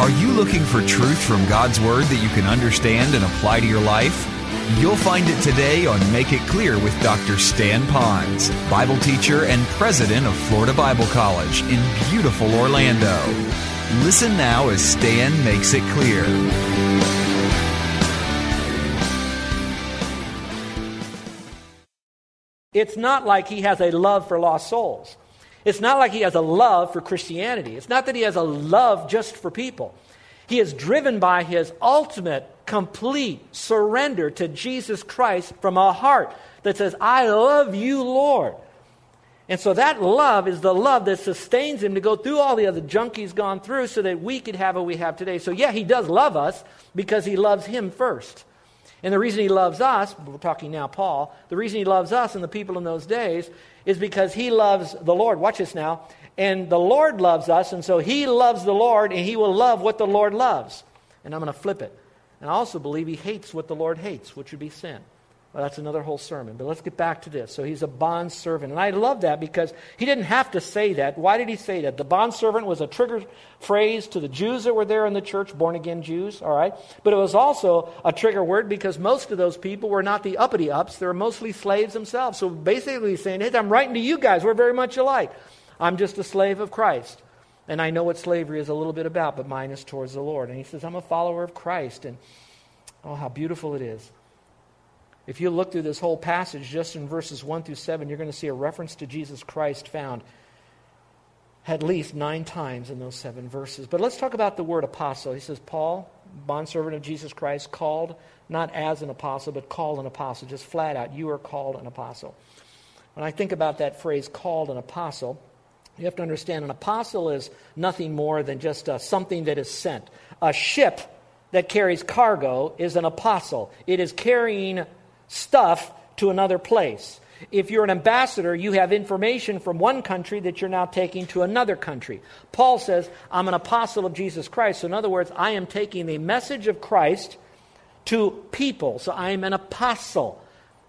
Are you looking for truth from God's Word that you can understand and apply to your life? You'll find it today on Make It Clear with Dr. Stan Ponz, Bible teacher and president of Florida Bible College in beautiful Orlando. Listen now as Stan makes it clear. It's not like he has a love for lost souls. It's not like he has a love for Christianity. It's not that he has a love just for people. He is driven by his ultimate, complete surrender to Jesus Christ from a heart that says, I love you, Lord. And so that love is the love that sustains him to go through all the other junk he's gone through so that we could have what we have today. So, yeah, he does love us because he loves him first. And the reason he loves us, we're talking now, Paul, the reason he loves us and the people in those days is because he loves the Lord. Watch this now. And the Lord loves us, and so he loves the Lord, and he will love what the Lord loves. And I'm going to flip it. And I also believe he hates what the Lord hates, which would be sin. Well, that's another whole sermon. But let's get back to this. So he's a bond servant. And I love that because he didn't have to say that. Why did he say that? The bond servant was a trigger phrase to the Jews that were there in the church, born again Jews, all right? But it was also a trigger word because most of those people were not the uppity ups. They were mostly slaves themselves. So basically he's saying, hey, I'm writing to you guys. We're very much alike. I'm just a slave of Christ. And I know what slavery is a little bit about, but mine is towards the Lord. And he says, I'm a follower of Christ. And oh, how beautiful it is. If you look through this whole passage, just in verses 1 through 7, you're going to see a reference to Jesus Christ found at least nine times in those seven verses. But let's talk about the word apostle. He says, Paul, bondservant of Jesus Christ, called not as an apostle, but called an apostle. Just flat out, you are called an apostle. When I think about that phrase, called an apostle, you have to understand an apostle is nothing more than just uh, something that is sent. A ship that carries cargo is an apostle, it is carrying stuff to another place. If you're an ambassador, you have information from one country that you're now taking to another country. Paul says, I'm an apostle of Jesus Christ. So, in other words, I am taking the message of Christ to people. So, I am an apostle.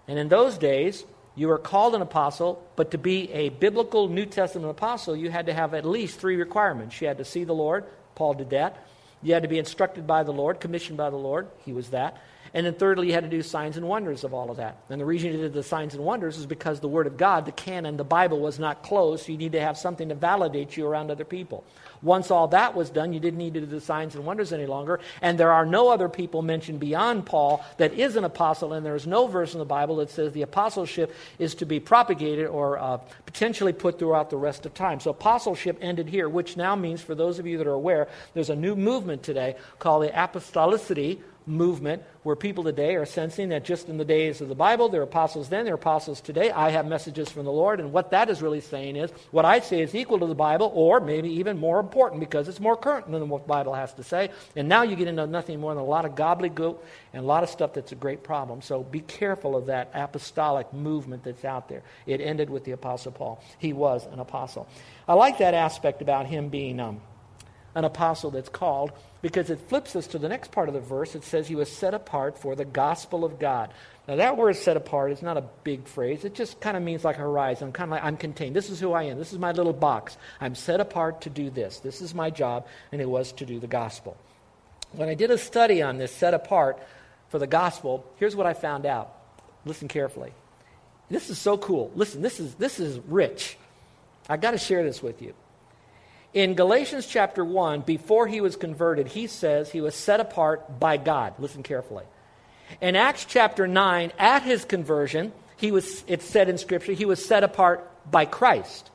And in those days, you were called an apostle, but to be a biblical New Testament apostle, you had to have at least three requirements. You had to see the Lord. Paul did that. You had to be instructed by the Lord, commissioned by the Lord. He was that. And then thirdly, you had to do signs and wonders of all of that. And the reason you did the signs and wonders is because the Word of God, the canon, the Bible was not closed, so you need to have something to validate you around other people. Once all that was done, you didn't need to do the signs and wonders any longer. And there are no other people mentioned beyond Paul that is an apostle, and there is no verse in the Bible that says the apostleship is to be propagated or uh, potentially put throughout the rest of time. So apostleship ended here, which now means, for those of you that are aware, there's a new movement today called the apostolicity movement where people today are sensing that just in the days of the Bible, there apostles then, there are apostles today. I have messages from the Lord, and what that is really saying is what I say is equal to the Bible, or maybe even more important because it's more current than what the Bible has to say. And now you get into nothing more than a lot of gobbledygook and a lot of stuff that's a great problem. So be careful of that apostolic movement that's out there. It ended with the Apostle Paul. He was an apostle. I like that aspect about him being um, an apostle that's called because it flips us to the next part of the verse. It says he was set apart for the gospel of God. Now, that word set apart is not a big phrase. It just kind of means like a horizon, kind of like I'm contained. This is who I am. This is my little box. I'm set apart to do this. This is my job, and it was to do the gospel. When I did a study on this set apart for the gospel, here's what I found out. Listen carefully. This is so cool. Listen, this is, this is rich. I got to share this with you. In Galatians chapter 1, before he was converted, he says he was set apart by God. Listen carefully. In Acts chapter 9, at his conversion, he was, it's said in Scripture, he was set apart by Christ.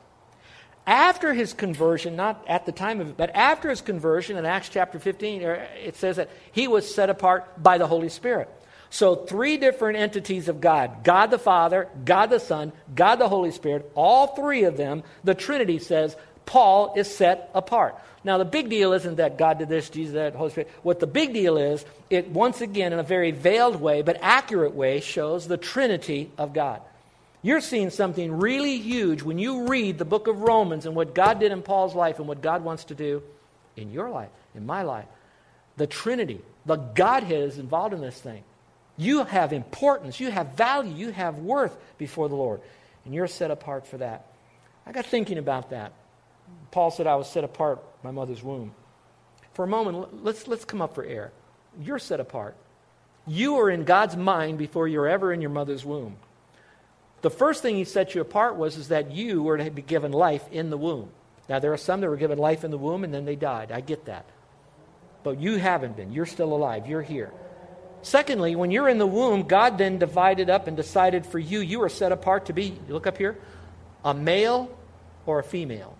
After his conversion, not at the time of it, but after his conversion in Acts chapter 15, er, it says that he was set apart by the Holy Spirit. So, three different entities of God God the Father, God the Son, God the Holy Spirit, all three of them, the Trinity says, Paul is set apart. Now, the big deal isn't that God did this, Jesus that, Holy Spirit. What the big deal is, it once again, in a very veiled way, but accurate way, shows the Trinity of God. You're seeing something really huge when you read the book of Romans and what God did in Paul's life and what God wants to do in your life, in my life. The Trinity, the Godhead is involved in this thing. You have importance, you have value, you have worth before the Lord, and you're set apart for that. I got thinking about that. Paul said, I was set apart my mother's womb. for a moment, let's, let's come up for air. You're set apart. You are in God's mind before you're ever in your mother's womb. The first thing he set you apart was is that you were to be given life in the womb. Now, there are some that were given life in the womb and then they died. I get that. But you haven't been. You're still alive. You're here. Secondly, when you're in the womb, God then divided up and decided for you, you are set apart to be, look up here, a male or a female.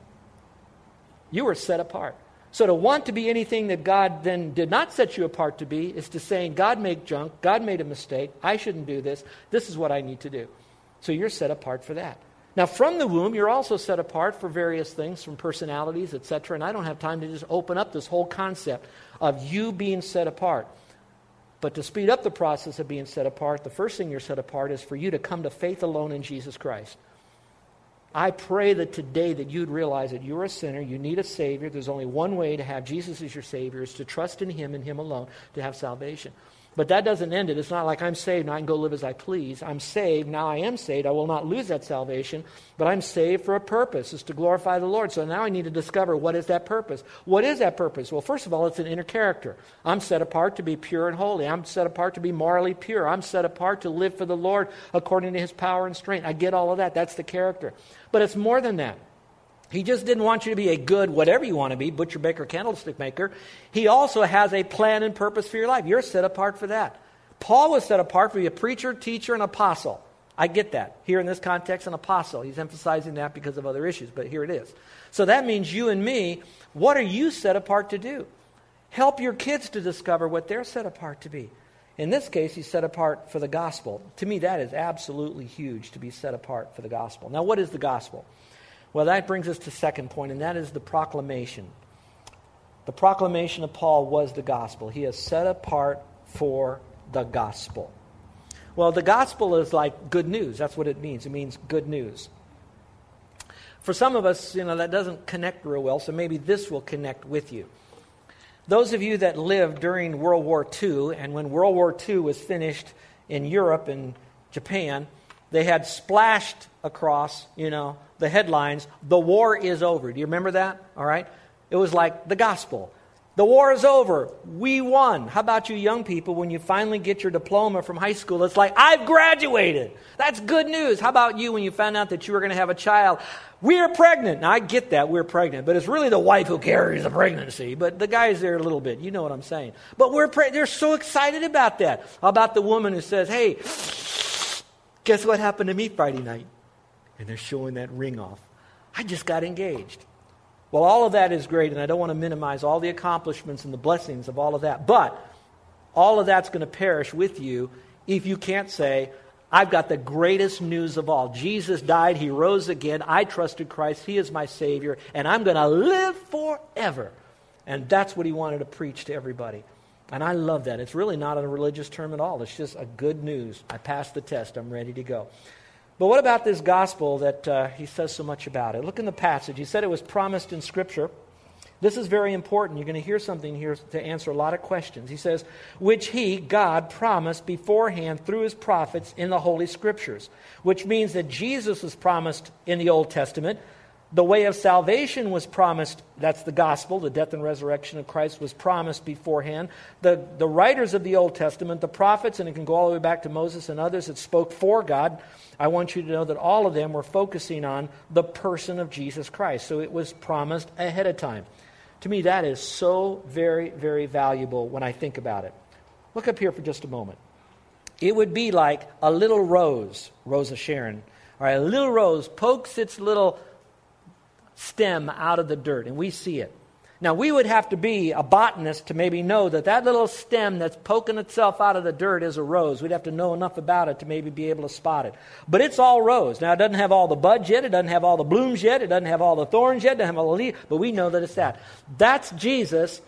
You are set apart. So to want to be anything that God then did not set you apart to be is to saying, God made junk, God made a mistake, I shouldn't do this, this is what I need to do. So you're set apart for that. Now, from the womb, you're also set apart for various things, from personalities, etc. And I don't have time to just open up this whole concept of you being set apart. But to speed up the process of being set apart, the first thing you're set apart is for you to come to faith alone in Jesus Christ. I pray that today that you'd realize that you're a sinner, you need a Savior. There's only one way to have Jesus as your Savior, is to trust in Him and Him alone to have salvation. But that doesn't end it. It's not like I'm saved and I can go live as I please. I'm saved. Now I am saved. I will not lose that salvation, but I'm saved for a purpose. It's to glorify the Lord. So now I need to discover what is that purpose. What is that purpose? Well, first of all, it's an inner character. I'm set apart to be pure and holy. I'm set apart to be morally pure. I'm set apart to live for the Lord according to his power and strength. I get all of that. That's the character. But it's more than that. He just didn't want you to be a good whatever you want to be, butcher, baker, candlestick maker. He also has a plan and purpose for your life. You're set apart for that. Paul was set apart to be a preacher, teacher, and apostle. I get that. Here in this context, an apostle. He's emphasizing that because of other issues, but here it is. So that means you and me, what are you set apart to do? Help your kids to discover what they're set apart to be. In this case, he's set apart for the gospel. To me, that is absolutely huge to be set apart for the gospel. Now, what is the gospel? Well, that brings us to second point, and that is the proclamation. The proclamation of Paul was the gospel. He is set apart for the gospel. Well, the gospel is like good news. That's what it means. It means good news. For some of us, you know, that doesn't connect real well, so maybe this will connect with you. Those of you that lived during World War II, and when World War II was finished in Europe and Japan, they had splashed across, you know, the headlines, the war is over. Do you remember that? All right? It was like the gospel. The war is over. We won. How about you young people when you finally get your diploma from high school? It's like, I've graduated. That's good news. How about you when you found out that you were going to have a child? We're pregnant. Now, I get that. We're pregnant. But it's really the wife who carries the pregnancy. But the guy's there a little bit. You know what I'm saying. But we're pre- they're so excited about that. How about the woman who says, hey, guess what happened to me Friday night? and they're showing that ring off. I just got engaged. Well, all of that is great, and I don't want to minimize all the accomplishments and the blessings of all of that. But all of that's going to perish with you if you can't say, I've got the greatest news of all. Jesus died, He rose again. I trusted Christ, He is my Savior, and I'm going to live forever. And that's what He wanted to preach to everybody. And I love that. It's really not a religious term at all. It's just a good news. I passed the test. I'm ready to go. But what about this gospel that uh, he says so much about it? Look in the passage. He said it was promised in Scripture. This is very important. You're going to hear something here to answer a lot of questions. He says, which he, God, promised beforehand through his prophets in the Holy Scriptures, which means that Jesus was promised in the Old Testament. The way of salvation was promised, that's the gospel, the death and resurrection of Christ was promised beforehand. The, the writers of the Old Testament, the prophets, and it can go all the way back to Moses and others that spoke for God, I want you to know that all of them were focusing on the person of Jesus Christ. So it was promised ahead of time. To me, that is so very, very valuable when I think about it. Look up here for just a moment. It would be like a little rose, Rosa Sharon, all right, a little rose pokes its little stem out of the dirt, and we see it. Now, we would have to be a botanist to maybe know that that little stem that's poking itself out of the dirt is a rose. We'd have to know enough about it to maybe be able to spot it. But it's all rose. Now, it doesn't have all the buds yet. It doesn't have all the blooms yet. It doesn't have all the thorns yet. It doesn't have all the leaves. But we know that it's that. That's Jesus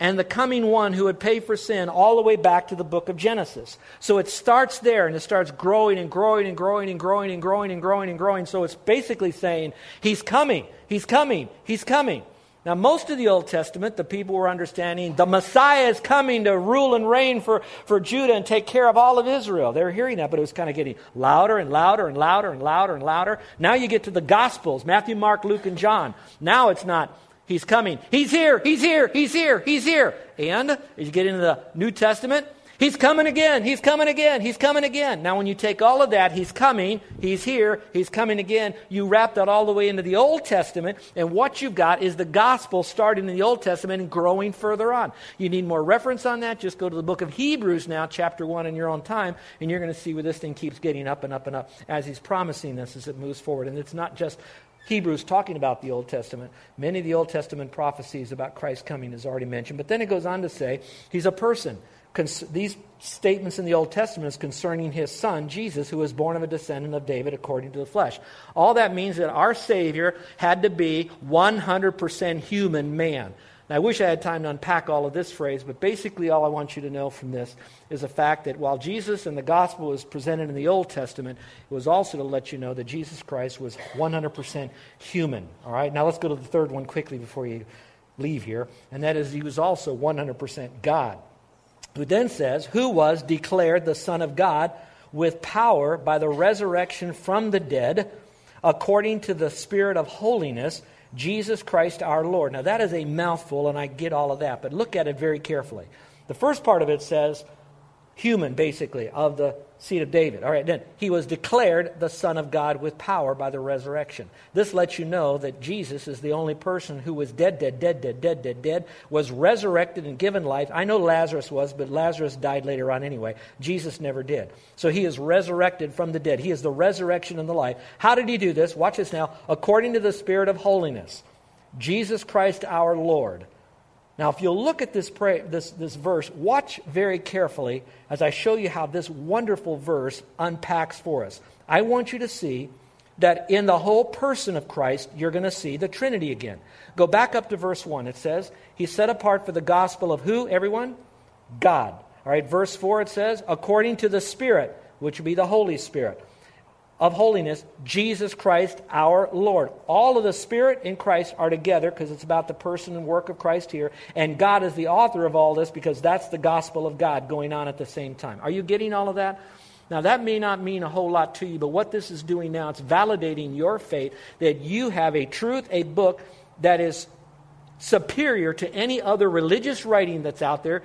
and the coming one who would pay for sin all the way back to the book of Genesis. So it starts there and it starts growing and growing and growing and growing and growing and growing and growing. So it's basically saying, He's coming, He's coming, He's coming. Now, most of the Old Testament, the people were understanding the Messiah is coming to rule and reign for, for Judah and take care of all of Israel. They were hearing that, but it was kind of getting louder and louder and louder and louder and louder. Now you get to the Gospels Matthew, Mark, Luke, and John. Now it's not He's coming. He's here. He's here. He's here. He's here. And as you get into the New Testament, He's coming again. He's coming again. He's coming again. Now, when you take all of that, He's coming, He's here, He's coming again, you wrap that all the way into the Old Testament, and what you've got is the gospel starting in the Old Testament and growing further on. You need more reference on that? Just go to the book of Hebrews now, chapter 1, in your own time, and you're going to see where this thing keeps getting up and up and up as He's promising this as it moves forward. And it's not just Hebrews talking about the Old Testament. Many of the Old Testament prophecies about Christ coming is already mentioned. But then it goes on to say he's a person these statements in the Old Testament is concerning his son, Jesus, who was born of a descendant of David according to the flesh. All that means that our Savior had to be 100% human man. Now, I wish I had time to unpack all of this phrase, but basically, all I want you to know from this is the fact that while Jesus and the gospel was presented in the Old Testament, it was also to let you know that Jesus Christ was 100% human. All right, now let's go to the third one quickly before you leave here, and that is he was also 100% God who then says, Who was declared the Son of God with power by the resurrection from the dead, according to the Spirit of holiness, Jesus Christ our Lord. Now, that is a mouthful, and I get all of that, but look at it very carefully. The first part of it says, human, basically, of the seed of David. All right, then, he was declared the Son of God with power by the resurrection. This lets you know that Jesus is the only person who was dead, dead, dead, dead, dead, dead, dead, was resurrected and given life. I know Lazarus was, but Lazarus died later on anyway. Jesus never did. So he is resurrected from the dead. He is the resurrection and the life. How did he do this? Watch this now. According to the Spirit of holiness, Jesus Christ our Lord now, if you'll look at this, pray, this, this verse, watch very carefully as I show you how this wonderful verse unpacks for us. I want you to see that in the whole person of Christ, you're going to see the Trinity again. Go back up to verse 1. It says, He's set apart for the gospel of who, everyone? God. All right, verse 4 it says, according to the Spirit, which would be the Holy Spirit of holiness, Jesus Christ our Lord. All of the Spirit in Christ are together because it's about the person and work of Christ here. And God is the author of all this because that's the gospel of God going on at the same time. Are you getting all of that? Now, that may not mean a whole lot to you, but what this is doing now, it's validating your faith that you have a truth, a book that is superior to any other religious writing that's out there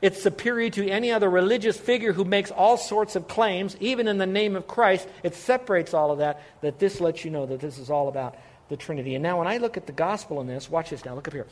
it's superior to any other religious figure who makes all sorts of claims, even in the name of Christ. It separates all of that, that this lets you know that this is all about the Trinity. And now, when I look at the gospel in this, watch this now, look up here.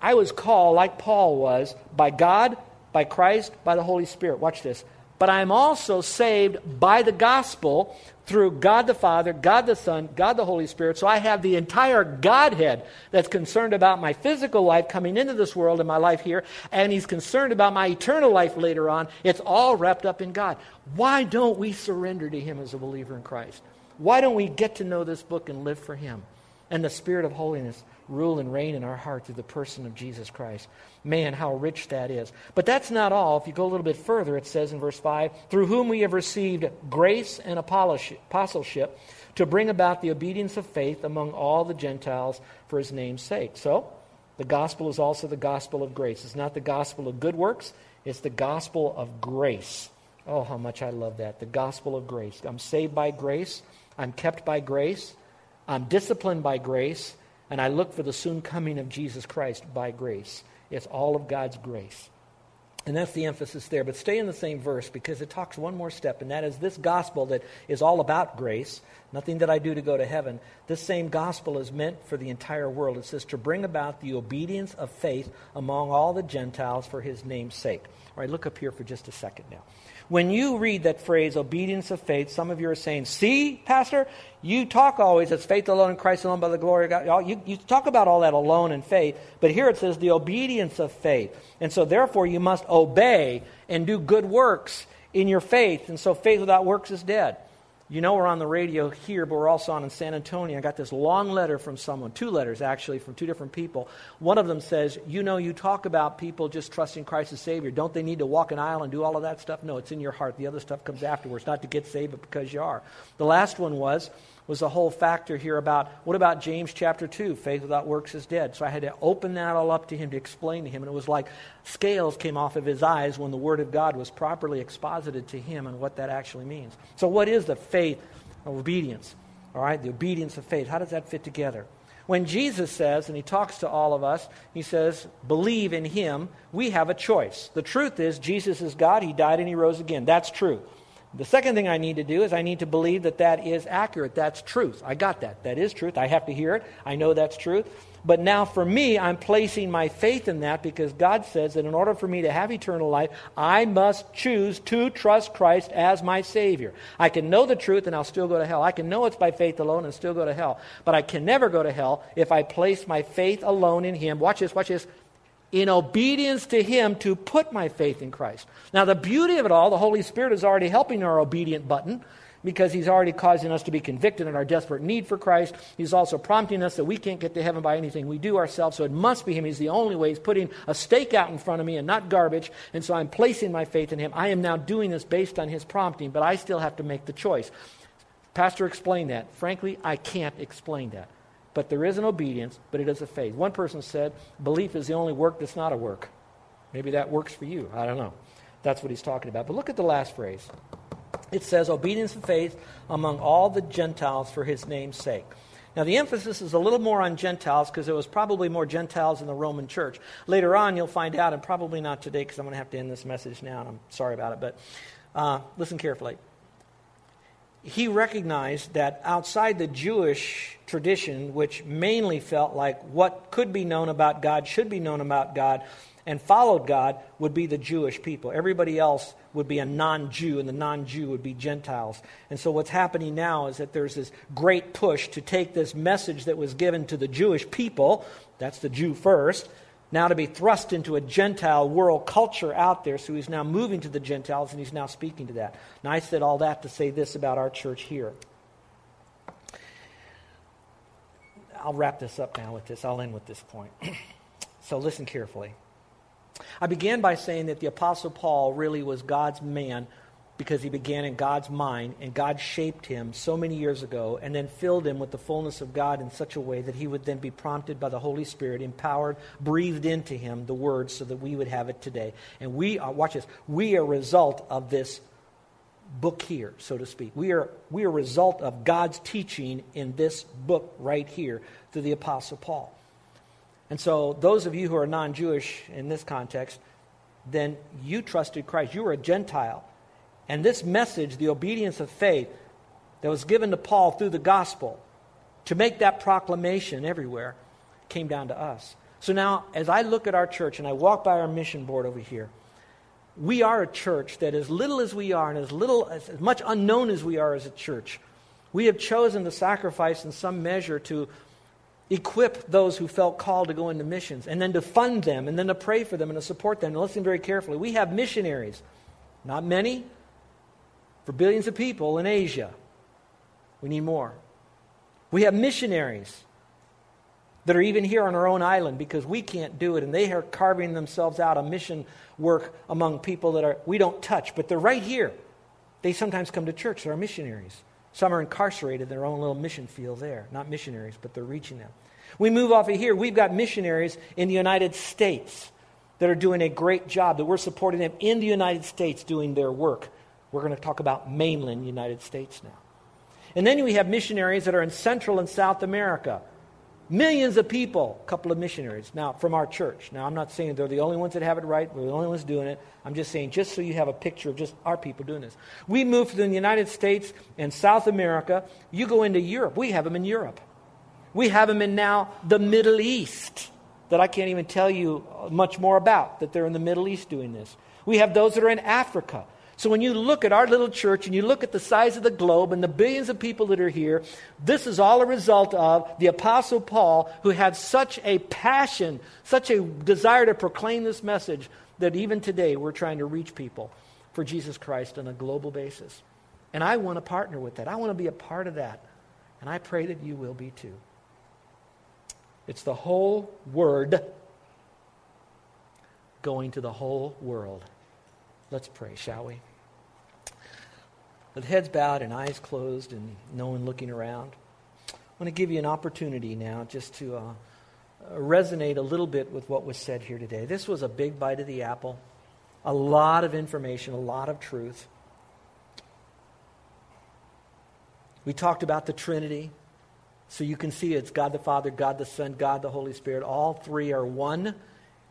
I was called, like Paul was, by God, by Christ, by the Holy Spirit. Watch this. But I am also saved by the gospel through God the Father, God the Son, God the Holy Spirit. So I have the entire Godhead that's concerned about my physical life coming into this world and my life here, and He's concerned about my eternal life later on. It's all wrapped up in God. Why don't we surrender to Him as a believer in Christ? Why don't we get to know this book and live for Him? And the Spirit of holiness rule and reign in our heart through the person of Jesus Christ. Man, how rich that is. But that's not all. If you go a little bit further, it says in verse 5 through whom we have received grace and apostleship to bring about the obedience of faith among all the Gentiles for his name's sake. So, the gospel is also the gospel of grace. It's not the gospel of good works, it's the gospel of grace. Oh, how much I love that. The gospel of grace. I'm saved by grace, I'm kept by grace, I'm disciplined by grace, and I look for the soon coming of Jesus Christ by grace. It's all of God's grace. And that's the emphasis there. But stay in the same verse because it talks one more step, and that is this gospel that is all about grace, nothing that I do to go to heaven. This same gospel is meant for the entire world. It says to bring about the obedience of faith among all the Gentiles for his name's sake. All right, look up here for just a second now. When you read that phrase, obedience of faith, some of you are saying, See, Pastor, you talk always, it's faith alone in Christ alone by the glory of God. You, you talk about all that alone in faith, but here it says the obedience of faith. And so, therefore, you must obey and do good works in your faith. And so, faith without works is dead. You know, we're on the radio here, but we're also on in San Antonio. I got this long letter from someone, two letters actually, from two different people. One of them says, You know, you talk about people just trusting Christ as Savior. Don't they need to walk an aisle and do all of that stuff? No, it's in your heart. The other stuff comes afterwards, not to get saved, but because you are. The last one was, was the whole factor here about what about James chapter 2? Faith without works is dead. So I had to open that all up to him to explain to him. And it was like scales came off of his eyes when the Word of God was properly exposited to him and what that actually means. So, what is the faith obedience? All right, the obedience of faith. How does that fit together? When Jesus says, and he talks to all of us, he says, believe in him, we have a choice. The truth is, Jesus is God, he died and he rose again. That's true. The second thing I need to do is I need to believe that that is accurate. That's truth. I got that. That is truth. I have to hear it. I know that's truth. But now for me, I'm placing my faith in that because God says that in order for me to have eternal life, I must choose to trust Christ as my Savior. I can know the truth and I'll still go to hell. I can know it's by faith alone and still go to hell. But I can never go to hell if I place my faith alone in Him. Watch this, watch this. In obedience to Him to put my faith in Christ. Now, the beauty of it all, the Holy Spirit is already helping our obedient button because he's already causing us to be convicted in our desperate need for Christ. He's also prompting us that we can't get to heaven by anything we do ourselves, so it must be him. He's the only way. He's putting a stake out in front of me and not garbage, and so I'm placing my faith in him. I am now doing this based on his prompting, but I still have to make the choice. Pastor explained that. Frankly, I can't explain that. But there is an obedience, but it is a faith. One person said, belief is the only work that's not a work. Maybe that works for you. I don't know. That's what he's talking about. But look at the last phrase it says, obedience and faith among all the Gentiles for his name's sake. Now, the emphasis is a little more on Gentiles because there was probably more Gentiles in the Roman church. Later on, you'll find out, and probably not today because I'm going to have to end this message now, and I'm sorry about it, but uh, listen carefully. He recognized that outside the Jewish tradition, which mainly felt like what could be known about God should be known about God, and followed God would be the Jewish people. Everybody else would be a non Jew, and the non Jew would be Gentiles. And so, what's happening now is that there's this great push to take this message that was given to the Jewish people, that's the Jew first, now to be thrust into a Gentile world culture out there. So, he's now moving to the Gentiles, and he's now speaking to that. Now, I said all that to say this about our church here. I'll wrap this up now with this. I'll end with this point. so, listen carefully. I began by saying that the Apostle Paul really was God's man because he began in God's mind and God shaped him so many years ago and then filled him with the fullness of God in such a way that he would then be prompted by the Holy Spirit, empowered, breathed into him the word so that we would have it today. And we are, watch this, we are a result of this book here, so to speak. We are, we are a result of God's teaching in this book right here through the Apostle Paul. And so, those of you who are non Jewish in this context, then you trusted Christ. You were a Gentile. And this message, the obedience of faith that was given to Paul through the gospel to make that proclamation everywhere, came down to us. So now, as I look at our church and I walk by our mission board over here, we are a church that, as little as we are and as little, as, as much unknown as we are as a church, we have chosen to sacrifice in some measure to equip those who felt called to go into missions, and then to fund them, and then to pray for them and to support them. And listen very carefully. We have missionaries, not many, for billions of people in Asia. We need more. We have missionaries that are even here on our own island because we can't do it, and they are carving themselves out a mission work among people that are we don't touch, but they're right here. They sometimes come to church. They're missionaries. Some are incarcerated in their own little mission field there. Not missionaries, but they're reaching them. We move off of here. We've got missionaries in the United States that are doing a great job, that we're supporting them in the United States doing their work. We're going to talk about mainland United States now. And then we have missionaries that are in Central and South America. Millions of people, a couple of missionaries. Now, from our church. Now, I'm not saying they're the only ones that have it right. We're the only ones doing it. I'm just saying, just so you have a picture of just our people doing this. We moved from the United States and South America. You go into Europe. We have them in Europe. We have them in now the Middle East that I can't even tell you much more about, that they're in the Middle East doing this. We have those that are in Africa. So when you look at our little church and you look at the size of the globe and the billions of people that are here, this is all a result of the Apostle Paul, who had such a passion, such a desire to proclaim this message, that even today we're trying to reach people for Jesus Christ on a global basis. And I want to partner with that. I want to be a part of that. And I pray that you will be too. It's the whole word going to the whole world. Let's pray, shall we? With heads bowed and eyes closed and no one looking around, I want to give you an opportunity now just to uh, resonate a little bit with what was said here today. This was a big bite of the apple, a lot of information, a lot of truth. We talked about the Trinity, So you can see it's God the Father, God the Son, God the Holy Spirit. All three are one,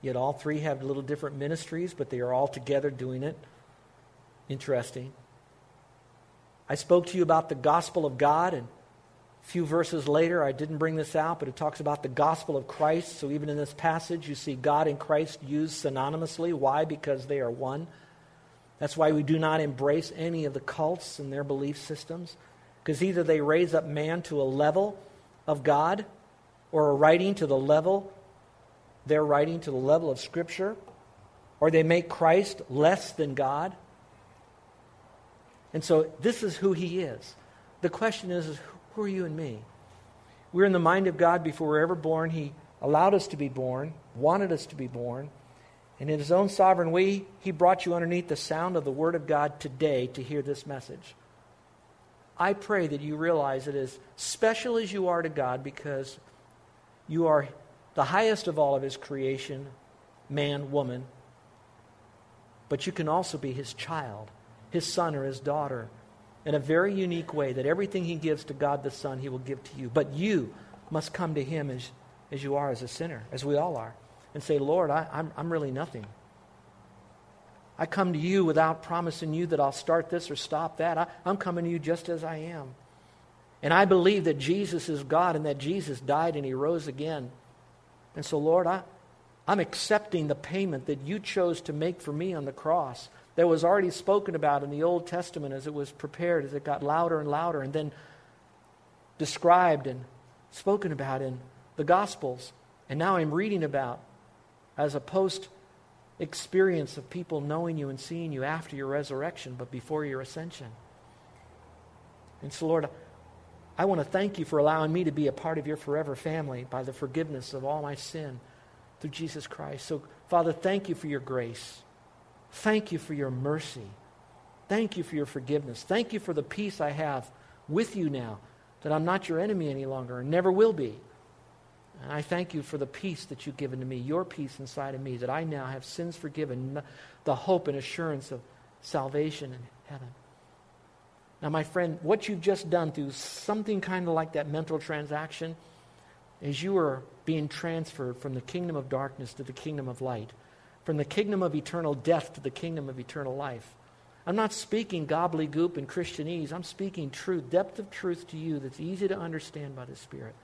yet all three have little different ministries, but they are all together doing it. Interesting. I spoke to you about the gospel of God, and a few verses later, I didn't bring this out, but it talks about the gospel of Christ. So even in this passage, you see God and Christ used synonymously. Why? Because they are one. That's why we do not embrace any of the cults and their belief systems, because either they raise up man to a level of God or are writing to the level, they're writing to the level of Scripture, or they make Christ less than God. And so this is who he is. The question is, is who are you and me? We're in the mind of God before we are ever born. He allowed us to be born, wanted us to be born. And in his own sovereign way, he brought you underneath the sound of the Word of God today to hear this message. I pray that you realize that as special as you are to God, because you are the highest of all of His creation, man, woman, but you can also be His child, His son or His daughter, in a very unique way, that everything He gives to God the Son, He will give to you. But you must come to Him as, as you are as a sinner, as we all are, and say, Lord, I, I'm, I'm really nothing. I come to you without promising you that I'll start this or stop that. I, I'm coming to you just as I am. And I believe that Jesus is God and that Jesus died and he rose again. And so, Lord, I, I'm accepting the payment that you chose to make for me on the cross that was already spoken about in the Old Testament as it was prepared, as it got louder and louder, and then described and spoken about in the Gospels. And now I'm reading about as a post experience of people knowing you and seeing you after your resurrection, but before your ascension. And so, Lord, I want to thank you for allowing me to be a part of your forever family by the forgiveness of all my sin through Jesus Christ. So, Father, thank you for your grace. Thank you for your mercy. Thank you for your forgiveness. Thank you for the peace I have with you now, that I'm not your enemy any longer and never will be. And I thank you for the peace that you've given to me, your peace inside of me, that I now have sins forgiven, the hope and assurance of salvation in heaven. Now, my friend, what you've just done through something kind of like that mental transaction is you are being transferred from the kingdom of darkness to the kingdom of light, from the kingdom of eternal death to the kingdom of eternal life. I'm not speaking gobbledygook and Christianese. I'm speaking truth, depth of truth to you that's easy to understand by the Spirit.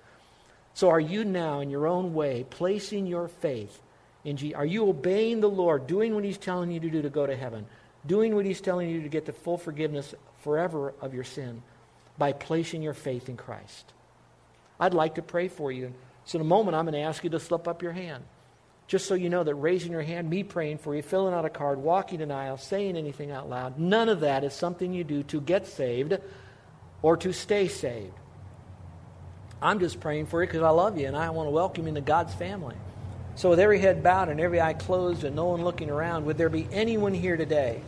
So are you now, in your own way, placing your faith in Jesus? Are you obeying the Lord, doing what He's telling you to do to go to heaven, doing what He's telling you to get the full forgiveness forever of your sin by placing your faith in Christ? I'd like to pray for you. So in a moment, I'm going to ask you to slip up your hand. Just so you know that raising your hand, me praying for you, filling out a card, walking an aisle, saying anything out loud, none of that is something you do to get saved or to stay saved. I'm just praying for you because I love you and I want to welcome you into God's family. So, with every head bowed and every eye closed and no one looking around, would there be anyone here today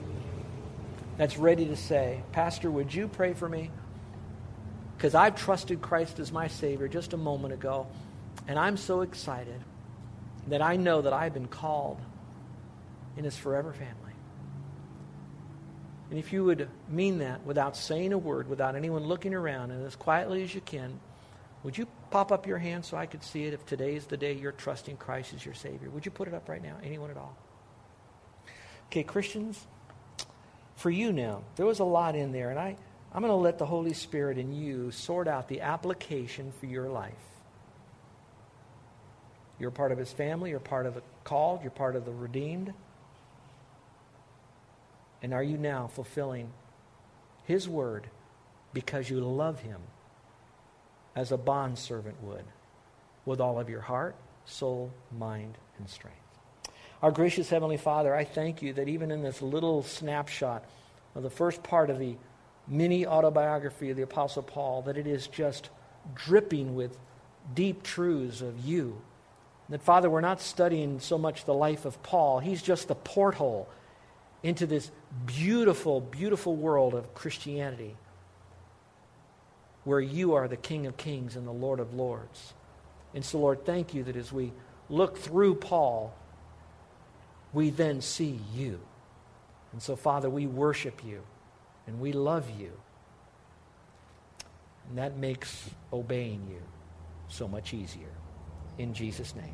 that's ready to say, Pastor, would you pray for me? Because I've trusted Christ as my Savior just a moment ago, and I'm so excited that I know that I've been called in His forever family. And if you would mean that without saying a word, without anyone looking around, and as quietly as you can, would you pop up your hand so I could see it if today is the day you're trusting Christ as your Savior? Would you put it up right now? Anyone at all? Okay, Christians, for you now, there was a lot in there, and I, I'm going to let the Holy Spirit in you sort out the application for your life. You're part of His family, you're part of the called, you're part of the redeemed. And are you now fulfilling His word because you love Him? As a bondservant would, with all of your heart, soul, mind, and strength. Our gracious Heavenly Father, I thank you that even in this little snapshot of the first part of the mini autobiography of the Apostle Paul, that it is just dripping with deep truths of you. That, Father, we're not studying so much the life of Paul, he's just the porthole into this beautiful, beautiful world of Christianity where you are the King of Kings and the Lord of Lords. And so, Lord, thank you that as we look through Paul, we then see you. And so, Father, we worship you and we love you. And that makes obeying you so much easier. In Jesus' name,